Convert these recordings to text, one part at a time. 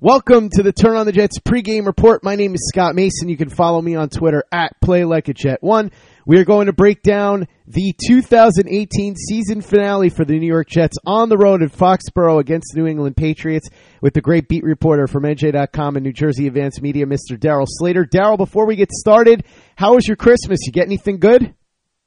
Welcome to the Turn on the Jets pregame report. My name is Scott Mason. You can follow me on Twitter at Play Like a Jet One. We are going to break down the 2018 season finale for the New York Jets on the road at Foxborough against the New England Patriots with the great beat reporter from NJ.com and New Jersey Advance Media, Mr. Darryl Slater. Darryl, before we get started, how was your Christmas? You get anything good?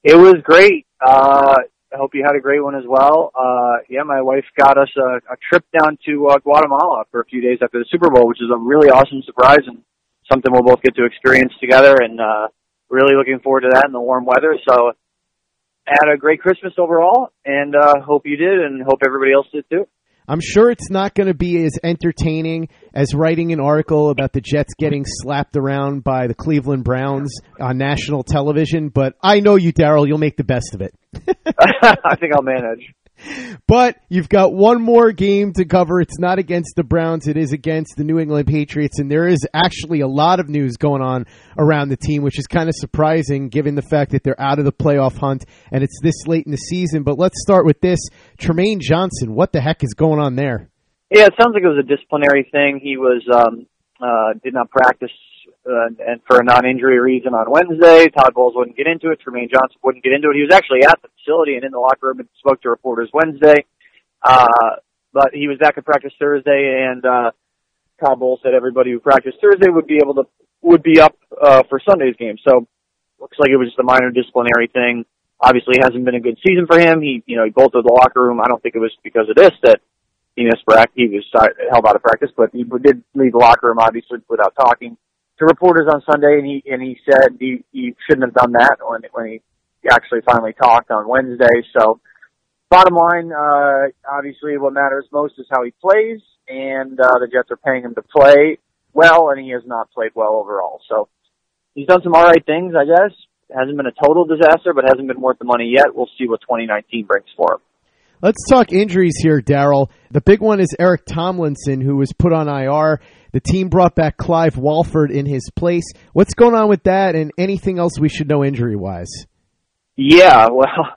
It was great. Uh, I hope you had a great one as well. Uh, yeah, my wife got us a, a trip down to uh, Guatemala for a few days after the Super Bowl, which is a really awesome surprise and something we'll both get to experience together. And uh, really looking forward to that in the warm weather. So, had a great Christmas overall, and uh, hope you did, and hope everybody else did too. I'm sure it's not going to be as entertaining as writing an article about the Jets getting slapped around by the Cleveland Browns on national television, but I know you, Darryl. You'll make the best of it. I think I'll manage. But you've got one more game to cover. It's not against the Browns. It is against the New England Patriots. And there is actually a lot of news going on around the team, which is kind of surprising given the fact that they're out of the playoff hunt and it's this late in the season. But let's start with this. Trumaine Johnson, what the heck is going on there? Yeah, it sounds like it was a disciplinary thing. He was, um, uh, did not practice and for a non-injury reason on Wednesday. Todd Bowles wouldn't get into it. Trumaine Johnson wouldn't get into it. He was actually at the facility and in the locker room and spoke to reporters Wednesday. Uh, but he was back at practice Thursday and, uh, Todd Bowles said everybody who practiced Thursday would be able to, would be up, uh, for Sunday's game. So looks like it was just a minor disciplinary thing. Obviously it hasn't been a good season for him. He, you know, he bolted the locker room. I don't think it was because of this that he missed practice. He was held out of practice, but he did leave the locker room obviously without talking to reporters on Sunday, and he and he said he, he shouldn't have done that when when he actually finally talked on Wednesday. So, bottom line, uh, obviously, what matters most is how he plays, and uh, the Jets are paying him to play well, and he has not played well overall. So, he's done some all right things, I guess. Hasn't been a total disaster, but hasn't been worth the money yet. We'll see what 2019 brings for him. Let's talk injuries here, Darryl. The big one is Eric Tomlinson, who was put on IR. The team brought back Clive Walford in his place. What's going on with that, and anything else we should know injury wise? Yeah, well,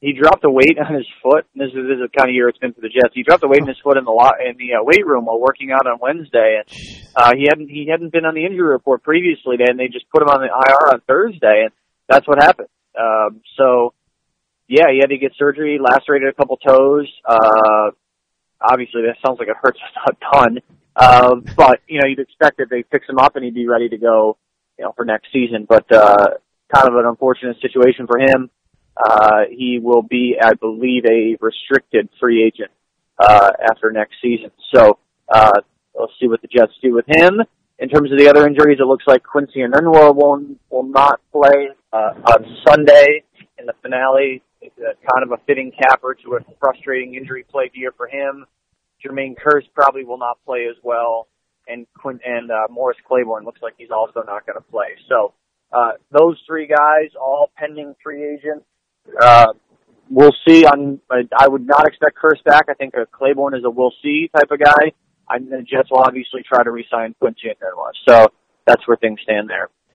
he dropped a weight on his foot. This is, this is the kind of year it's been for the Jets. He dropped a weight in his foot in the lo- in the uh, weight room while working out on Wednesday, and uh, he hadn't he hadn't been on the injury report previously, and they just put him on the IR on Thursday, and that's what happened. Um, so, yeah, he had to get surgery, lacerated a couple toes. Uh, obviously, that sounds like it hurts a ton. Uh, but, you know, you'd expect that they fix him up and he'd be ready to go, you know, for next season. But, uh, kind of an unfortunate situation for him. Uh, he will be, I believe, a restricted free agent, uh, after next season. So, uh, we'll see what the Jets do with him. In terms of the other injuries, it looks like Quincy and Enunwa will, will not play, uh, on Sunday in the finale. It's kind of a fitting capper to a frustrating injury plagued year for him. Jermaine Kearse probably will not play as well, and Quint and uh, Morris Claiborne looks like he's also not going to play. So uh, those three guys, all pending free agents. Uh, we'll see. On I would not expect Kearse back. I think uh, Claiborne is a we'll see type of guy. I, the Jets will obviously try to re-sign Quincy and So that's where things stand there.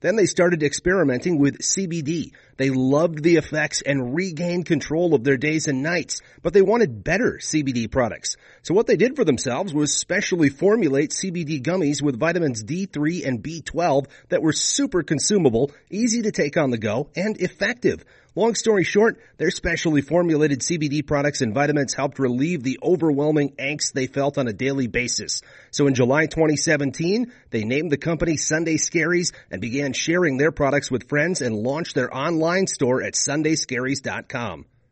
Then they started experimenting with CBD. They loved the effects and regained control of their days and nights, but they wanted better CBD products. So what they did for themselves was specially formulate CBD gummies with vitamins D3 and B12 that were super consumable, easy to take on the go, and effective. Long story short, their specially formulated CBD products and vitamins helped relieve the overwhelming angst they felt on a daily basis. So in July 2017, they named the company Sunday Scaries and began sharing their products with friends and launched their online store at sundayscaries.com.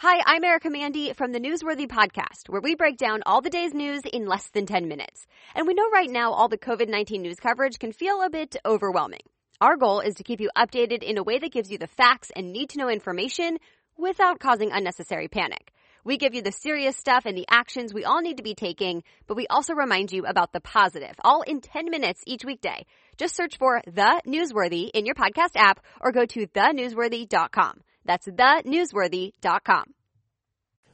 Hi, I'm Erica Mandy from the Newsworthy podcast, where we break down all the day's news in less than 10 minutes. And we know right now all the COVID 19 news coverage can feel a bit overwhelming. Our goal is to keep you updated in a way that gives you the facts and need to know information without causing unnecessary panic. We give you the serious stuff and the actions we all need to be taking, but we also remind you about the positive, all in 10 minutes each weekday. Just search for The Newsworthy in your podcast app or go to thenewsworthy.com. That's thenewsworthy.com.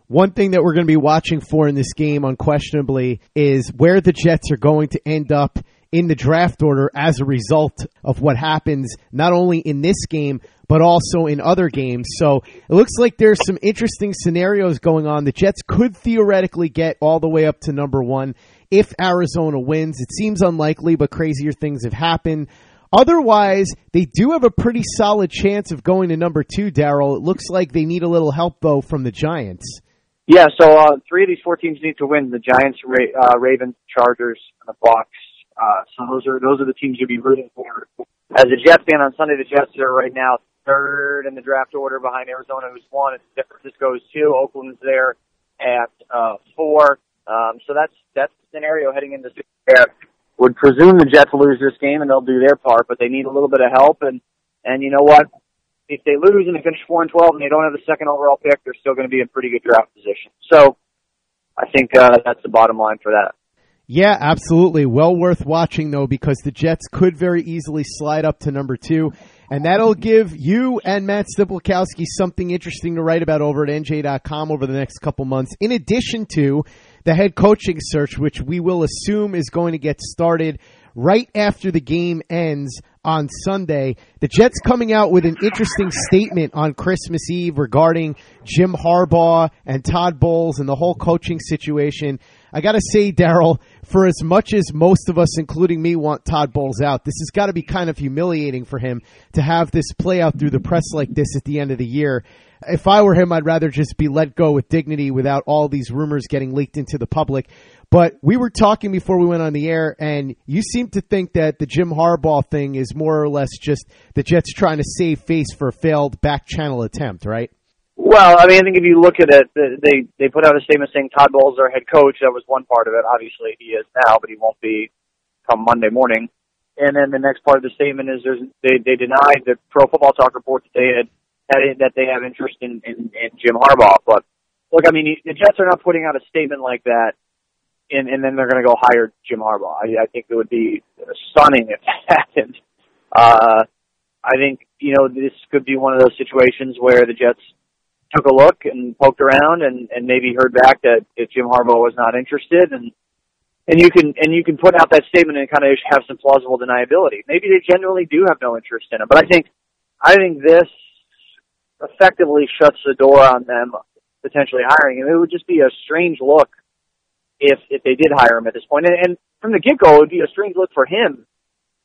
One thing that we're going to be watching for in this game, unquestionably, is where the Jets are going to end up in the draft order as a result of what happens not only in this game, but also in other games. So it looks like there's some interesting scenarios going on. The Jets could theoretically get all the way up to number one if Arizona wins. It seems unlikely, but crazier things have happened. Otherwise, they do have a pretty solid chance of going to number two, Darryl. It looks like they need a little help, though, from the Giants. Yeah, so uh, three of these four teams need to win: the Giants, Ra- uh, Ravens, Chargers, and the Bucs. Uh, so those are those are the teams you'll be rooting for. As a Jets fan on Sunday, the Jets are right now third in the draft order behind Arizona, who's one. And San Francisco is two. Oakland's there at uh, four. Um, so that's that's the scenario heading into. Yeah, would presume the Jets lose this game and they'll do their part, but they need a little bit of help. And and you know what? If they lose and they finish four and twelve and they don't have the second overall pick, they're still going to be in pretty good draft position. So I think uh, that's the bottom line for that. Yeah, absolutely. Well worth watching though, because the Jets could very easily slide up to number two, and that'll give you and Matt Stypulkoski something interesting to write about over at NJ.com over the next couple months. In addition to the head coaching search, which we will assume is going to get started right after the game ends on Sunday. The Jets coming out with an interesting statement on Christmas Eve regarding Jim Harbaugh and Todd Bowles and the whole coaching situation. I got to say, Darryl, for as much as most of us, including me, want Todd Bowles out, this has got to be kind of humiliating for him to have this play out through the press like this at the end of the year. If I were him, I'd rather just be let go with dignity without all these rumors getting leaked into the public. But we were talking before we went on the air, and you seem to think that the Jim Harbaugh thing is more or less just the Jets trying to save face for a failed back channel attempt, right? Well, I mean, I think if you look at it, they they put out a statement saying Todd Bowles is our head coach. That was one part of it. Obviously, he is now, but he won't be come Monday morning. And then the next part of the statement is there's, they they denied the Pro Football Talk report that they had, that they have interest in, in in Jim Harbaugh. But look, I mean, the Jets are not putting out a statement like that and, and then they're going to go hire Jim Harbaugh. I, I think it would be stunning if that happened. Uh, I think you know this could be one of those situations where the Jets took a look and poked around and, and maybe heard back that if Jim Harbaugh was not interested and and you can and you can put out that statement and kind of have some plausible deniability. Maybe they genuinely do have no interest in him, but I think I think this effectively shuts the door on them potentially hiring him. It would just be a strange look if if they did hire him at this point. And, and from the get go, it would be a strange look for him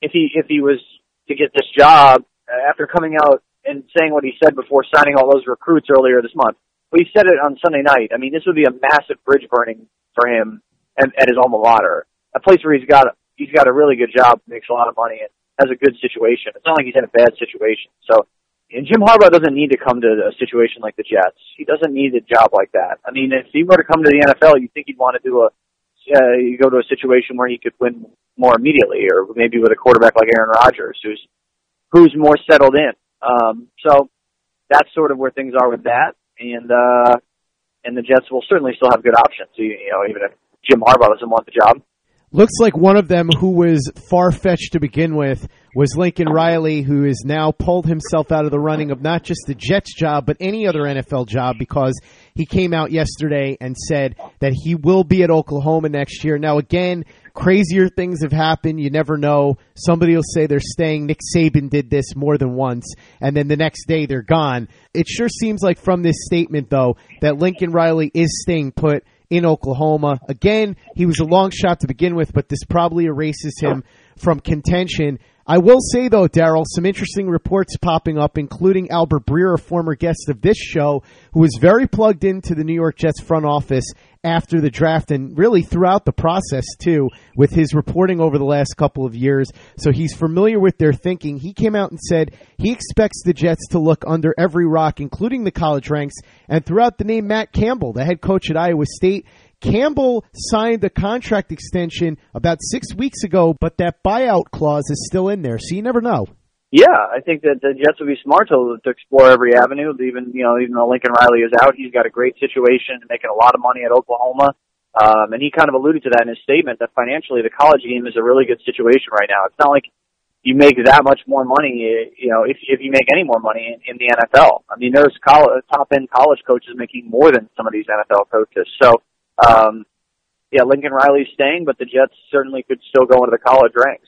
if he if he was to get this job after coming out and saying what he said before signing all those recruits earlier this month. Well, he said it on Sunday night. I mean, this would be a massive bridge burning for him at, at his alma mater, a place where he's got he's got a really good job, makes a lot of money, and has a good situation. It's not like he's in a bad situation. So and Jim Harbaugh doesn't need to come to a situation like the Jets. He doesn't need a job like that. I mean, if he were to come to the NFL, you'd think he'd want to do a, uh, you go to a situation where he could win more immediately, or maybe with a quarterback like Aaron Rodgers, who's who's more settled in. Um, so that's sort of where things are with that, and uh, and the Jets will certainly still have good options. You, you know, even if Jim Harbaugh doesn't want the job. Looks like one of them who was far fetched to begin with was Lincoln Riley, who has now pulled himself out of the running of not just the Jets job, but any other NFL job because he came out yesterday and said that he will be at Oklahoma next year. Now, again, crazier things have happened. You never know. Somebody will say they're staying. Nick Saban did this more than once, and then the next day they're gone. It sure seems like from this statement, though, that Lincoln Riley is staying put in Oklahoma. Again, he was a long shot to begin with, but this probably erases him from contention. I will say though, Darryl, some interesting reports popping up, including Albert Breer, a former guest of this show, who was very plugged into the New York Jets front office after the draft and really throughout the process too, with his reporting over the last couple of years. So he's familiar with their thinking. He came out and said he expects the Jets to look under every rock, including the college ranks, and throughout the name Matt Campbell, the head coach at Iowa State. Campbell signed a contract extension about six weeks ago, but that buyout clause is still in there, so you never know. Yeah, I think that the Jets would be smart to, to explore every avenue. Even you know, even though Lincoln Riley is out, he's got a great situation, making a lot of money at Oklahoma. Um, and he kind of alluded to that in his statement that financially the college game is a really good situation right now. It's not like you make that much more money, you know, if if you make any more money in, in the NFL. I mean, there's college, top end college coaches making more than some of these NFL coaches. So um, yeah, Lincoln Riley's staying, but the Jets certainly could still go into the college ranks.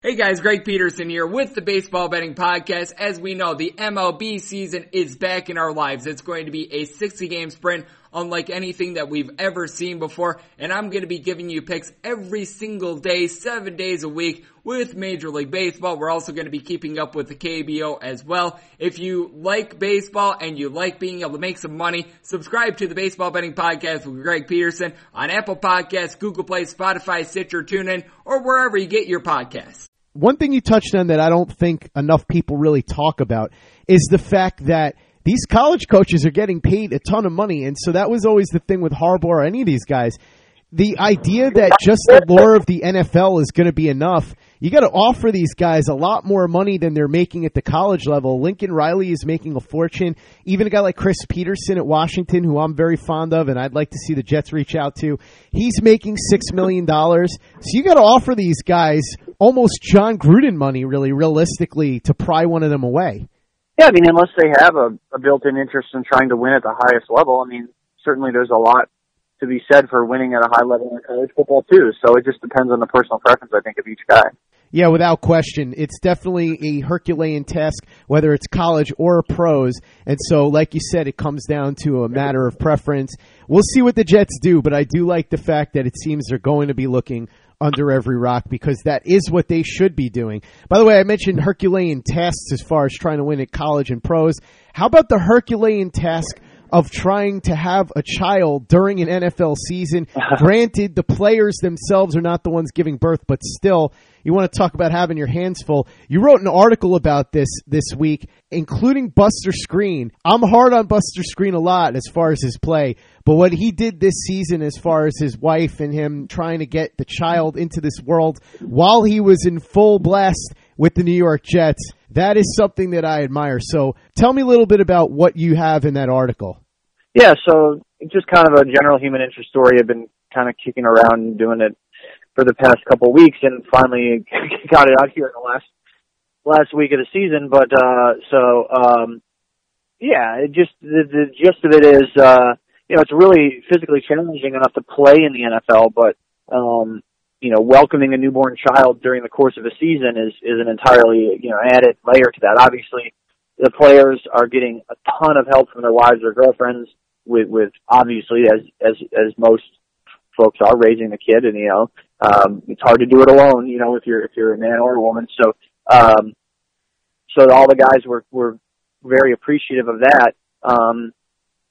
Hey guys, Greg Peterson here with the Baseball Betting Podcast. As we know, the MLB season is back in our lives. It's going to be a 60 game sprint unlike anything that we've ever seen before. And I'm going to be giving you picks every single day, seven days a week with Major League Baseball. We're also going to be keeping up with the KBO as well. If you like baseball and you like being able to make some money, subscribe to the Baseball Betting Podcast with Greg Peterson on Apple Podcasts, Google Play, Spotify, Stitcher, TuneIn, or wherever you get your podcasts one thing you touched on that I don't think enough people really talk about is the fact that these college coaches are getting paid a ton of money, and so that was always the thing with Harbaugh or any of these guys. The idea that just the lure of the NFL is going to be enough, you got to offer these guys a lot more money than they're making at the college level. Lincoln Riley is making a fortune. Even a guy like Chris Petersen at Washington, who I'm very fond of, and I'd like to see the Jets reach out to, he's making six million dollars. So you got to offer these guys almost Jon Gruden money, really, realistically, to pry one of them away. Yeah, I mean, unless they have a, a built-in interest in trying to win at the highest level, I mean, certainly there's a lot to be said for winning at a high level in college football too. So it just depends on the personal preference, I think, of each guy. Yeah, without question. It's definitely a Herculean task, whether it's college or pros. And so, like you said, it comes down to a matter of preference. We'll see what the Jets do, but I do like the fact that it seems they're going to be looking under every rock because that is what they should be doing. By the way, I mentioned Herculean tasks as far as trying to win at college and pros. How about the Herculean task of trying to have a child during an NFL season? Granted, the players themselves are not the ones giving birth, but still, you want to talk about having your hands full. You wrote an article about this this week, including Buster Skrine. I'm hard on Buster Skrine a lot as far as his play, but what he did this season as far as his wife and him trying to get the child into this world while he was in full blast with the New York Jets, that is something that I admire. So tell me a little bit about what you have in that article. Yeah, so just kind of a general human interest story. I've been kind of kicking around and doing it for the past couple of weeks and finally got it out here in the last last week of the season. But uh so um yeah, it just the, the gist of it is uh you know, it's really physically challenging enough to play in the NFL, but um you know, welcoming a newborn child during the course of a season is is an entirely, you know, added layer to that. Obviously, the players are getting a ton of help from their wives or girlfriends with with obviously as as as most folks are raising the kid and you know um it's hard to do it alone you know if you're if you're a man or a woman. So um so all the guys were were very appreciative of that. Um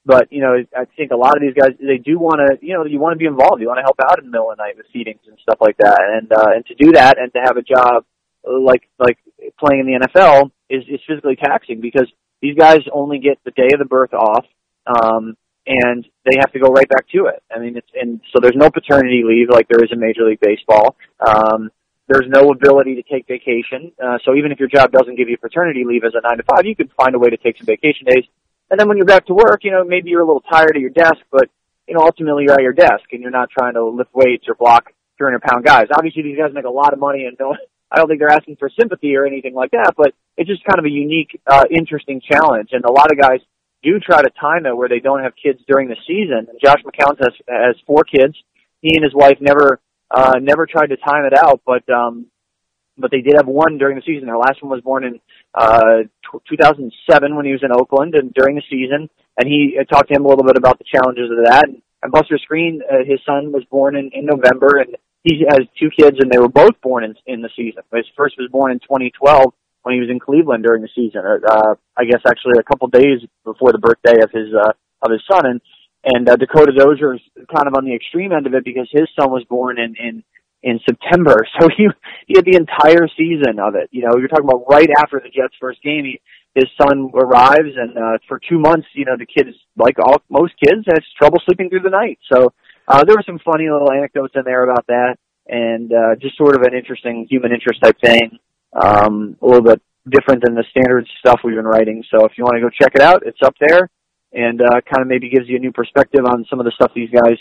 but you know i think a lot of these guys they do want to you know you want to be involved. You want to help out in the middle of the night with feedings and stuff like that. And uh and to do that and to have a job like like playing in the nfl is is physically taxing because these guys only get the day of the birth off. Um and they have to go right back to it. I mean, it's and so there's no paternity leave like there is in Major League Baseball. Um, there's no ability to take vacation. Uh, so even if your job doesn't give you paternity leave as a nine to five, you can find a way to take some vacation days. And then when you're back to work, you know, maybe you're a little tired at your desk, but you know, ultimately you're at your desk and you're not trying to lift weights or block 300 pound guys. Obviously, these guys make a lot of money and no, I don't think they're asking for sympathy or anything like that, but it's just kind of a unique, uh, interesting challenge. And a lot of guys do try to time it where they don't have kids during the season. And Josh McCown has, has four kids. He and his wife never, uh, never tried to time it out, but, um, but they did have one during the season. Their last one was born in, uh, t- 2007 when he was in Oakland and during the season. And he uh, talked to him a little bit about the challenges of that. And, Buster Skrine, uh, his son was born in, in November and he has two kids and they were both born in, in the season. His first was born in 2012 when he was in Cleveland during the season. Uh, I guess actually a couple days before the birthday of his uh, of his son, and and uh, Dakota Dozier is kind of on the extreme end of it because his son was born in in in September, so he he had the entire season of it. You know, you're talking about right after the Jets' first game. He, his son arrives, and uh, for two months, you know, the kid is like all most kids has trouble sleeping through the night. So uh, there were some funny little anecdotes in there about that, and uh, just sort of an interesting human interest type thing um, a little bit different than the standard stuff we've been writing. So if you want to go check it out, it's up there, and uh, kind of maybe gives you a new perspective on some of the stuff these guys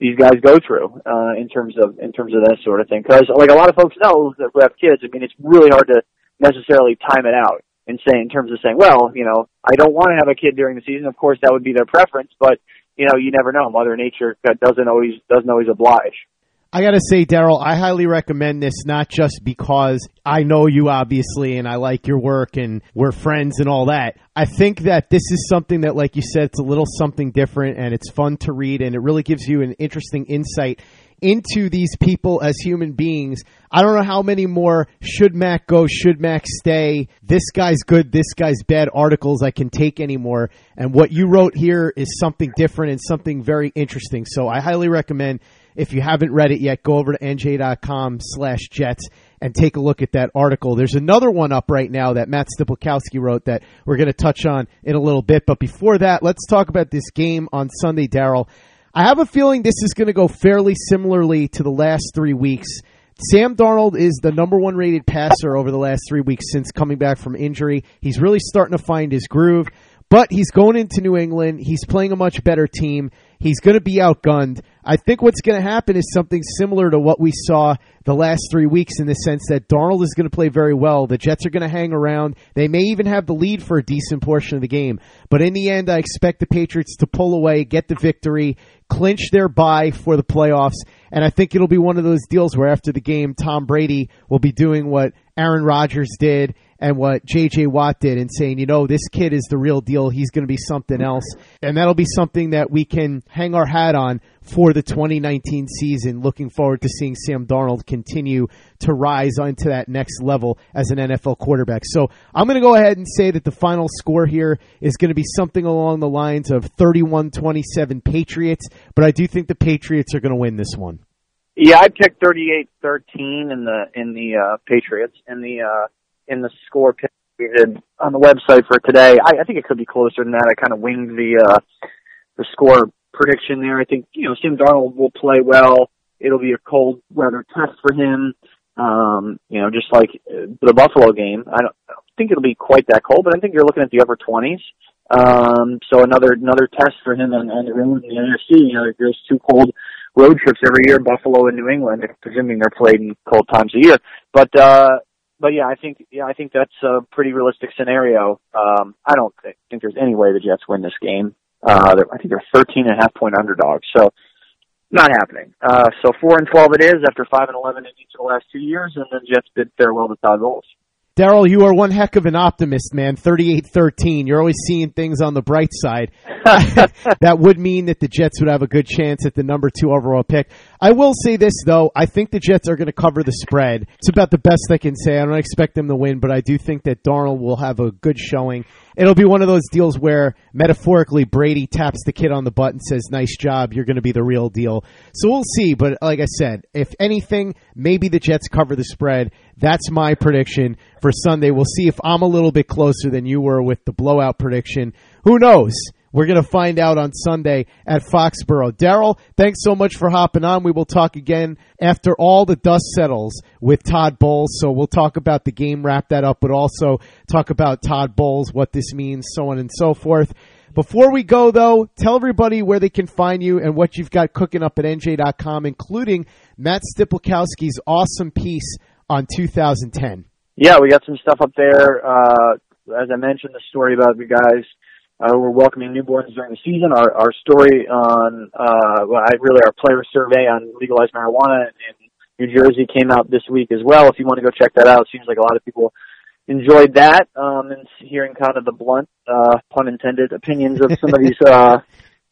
these guys go through uh, in terms of in terms of that sort of thing. Because like a lot of folks know that who have kids, I mean, it's really hard to necessarily time it out and say in terms of saying, well, you know, I don't want to have a kid during the season. Of course, that would be their preference, but you know, you never know. Mother Nature doesn't always doesn't always oblige. I got to say, Darryl, I highly recommend this, not just because I know you obviously and I like your work and we're friends and all that. I think that this is something that, like you said, it's a little something different and it's fun to read and it really gives you an interesting insight into these people as human beings. I don't know how many more should Mac go, should Mac stay, this guy's good, this guy's bad articles I can take anymore. And what you wrote here is something different and something very interesting. So I highly recommend if you haven't read it yet, go over to nj.com slash jets and take a look at that article. There's another one up right now that Matt Stypulkoski wrote that we're going to touch on in a little bit. But before that, let's talk about this game on Sunday, Darryl. I have a feeling this is going to go fairly similarly to the last three weeks. Sam Darnold is the number one rated passer over the last three weeks since coming back from injury. He's really starting to find his groove, but he's going into New England. He's playing a much better team. He's going to be outgunned. I think what's going to happen is something similar to what we saw the last three weeks in the sense that Darnold is going to play very well. The Jets are going to hang around. They may even have the lead for a decent portion of the game. But in the end, I expect the Patriots to pull away, get the victory, clinch their bye for the playoffs. And I think it'll be one of those deals where after the game, Tom Brady will be doing what Aaron Rodgers did and what J.J. Watt did and saying, you know, this kid is the real deal. He's going to be something else. And that'll be something that we can hang our hat on for the 2019 season. Looking forward to seeing Sam Darnold continue to rise onto that next level as an NFL quarterback. So I'm going to go ahead and say that the final score here is going to be something along the lines of 31 27 Patriots, but I do think the Patriots are going to win this one. Yeah, I picked 38-13 in the in the uh, Patriots in the uh, in the score pick on the website for today. I, I think it could be closer than that. I kind of winged the uh, the score prediction there. I think you know Sam Darnold will play well. It'll be a cold weather test for him. Um, you know, just like the Buffalo game. I don't, I don't think it'll be quite that cold, but I think you're looking at the upper 20s. Um, so another another test for him the road in the NFC. You know, there's two cold road trips every year, Buffalo and New England, presuming they're played in cold times a year. But uh, but yeah, I think yeah, I think that's a pretty realistic scenario. Um, I don't think, think there's any way the Jets win this game. Uh, I think they're 13 and a half point underdogs, so not happening. Uh, so four and 12 it is after five and 11 in each of the last two years, and then Jets bid farewell to Todd Bowles. Darryl, you are one heck of an optimist, man. 38-13. You're always seeing things on the bright side. that would mean that the Jets would have a good chance at the number two overall pick. I will say this, though. I think the Jets are going to cover the spread. It's about the best I can say. I don't expect them to win, but I do think that Darnold will have a good showing. It'll be one of those deals where, metaphorically, Brady taps the kid on the butt and says, nice job, you're going to be the real deal. So we'll see, but like I said, if anything, maybe the Jets cover the spread. That's my prediction for Sunday. We'll see if I'm a little bit closer than you were with the blowout prediction. Who knows? We're going to find out on Sunday at Foxborough. Darryl, thanks so much for hopping on. We will talk again after all the dust settles with Todd Bowles. So we'll talk about the game, wrap that up, but also talk about Todd Bowles, what this means, so on and so forth. Before we go, though, tell everybody where they can find you and what you've got cooking up at NJ.com, including Matt Stypulkoski's awesome piece on 2010. Yeah, we got some stuff up there. Uh, as I mentioned, the story about the guys uh, were welcoming newborns during the season. Our, our story on, uh, well, I really our player survey on legalized marijuana in New Jersey came out this week as well. If you want to go check that out, it seems like a lot of people enjoyed that um, and hearing kind of the blunt, uh, pun intended, opinions of some of these uh,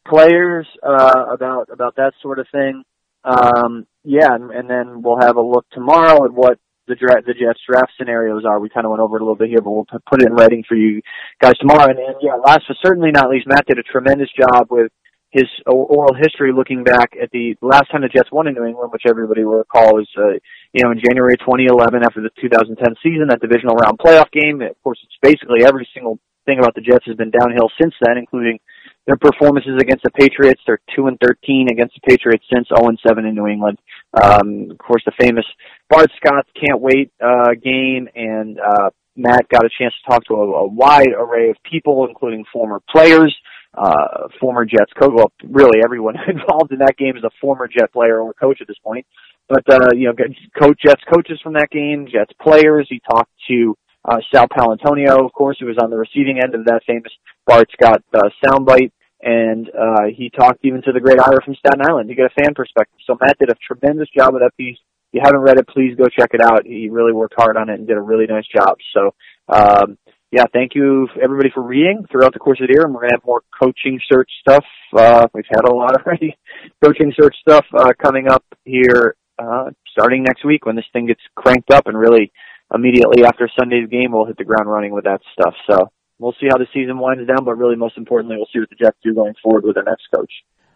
players uh, about about that sort of thing. Um, yeah, and, and then we'll have a look tomorrow at what the draft, the Jets draft scenarios are. We kind of went over it a little bit here, but we'll put it in writing for you guys tomorrow. And, and yeah, last but certainly not least, Matt did a tremendous job with his oral history looking back at the last time the Jets won in New England, which everybody will recall was, uh, you know, in January 2011 after the 2010 season, that divisional round playoff game. Of course, it's basically every single thing about the Jets has been downhill since then, including their performances against the Patriots. They're two and thirteen against the Patriots since zero oh and seven in New England. Um, of course, the famous Bart Scott can't wait uh, game, and uh, Matt got a chance to talk to a, a wide array of people, including former players, uh, former Jets coach. Well, really everyone involved in that game is a former Jet player or coach at this point. But uh, you know, coach Jets coaches from that game, Jets players. He talked to uh, Sal Paolantonio, of course, who was on the receiving end of that famous Bart Scott uh, soundbite and uh, he talked even to the great Ira from Staten Island to get a fan perspective. So Matt did a tremendous job with that piece. If you haven't read it, please go check it out. He really worked hard on it and did a really nice job. So, um, yeah, thank you everybody for reading throughout the course of the year. And we're gonna have more coaching search stuff. Uh, we've had a lot already. coaching search stuff uh, coming up here uh, starting next week when this thing gets cranked up and really immediately after Sunday's game we'll hit the ground running with that stuff. So we'll see how the season winds down, but really most importantly, we'll see what the Jets do going forward with their next coach.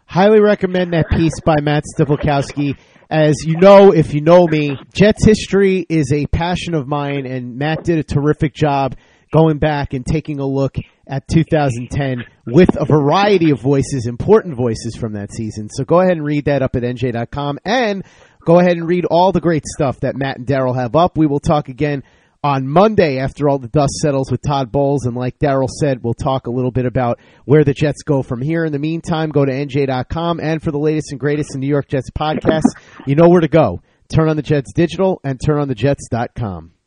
Highly recommend that piece by Matt Stypulkoski. As you know, if you know me, Jets history is a passion of mine, and Matt did a terrific job going back and taking a look at 2010 with a variety of voices, important voices from that season. So go ahead and read that up at NJ.com and go ahead and read all the great stuff that Matt and Darryl have up. We will talk again on Monday after all the dust settles with Todd Bowles. And like Darryl said, we'll talk a little bit about where the Jets go from here. In the meantime, go to NJ.com. And for the latest and greatest in New York Jets podcasts, you know where to go. Turn on the Jets Digital and turnonthejets.com.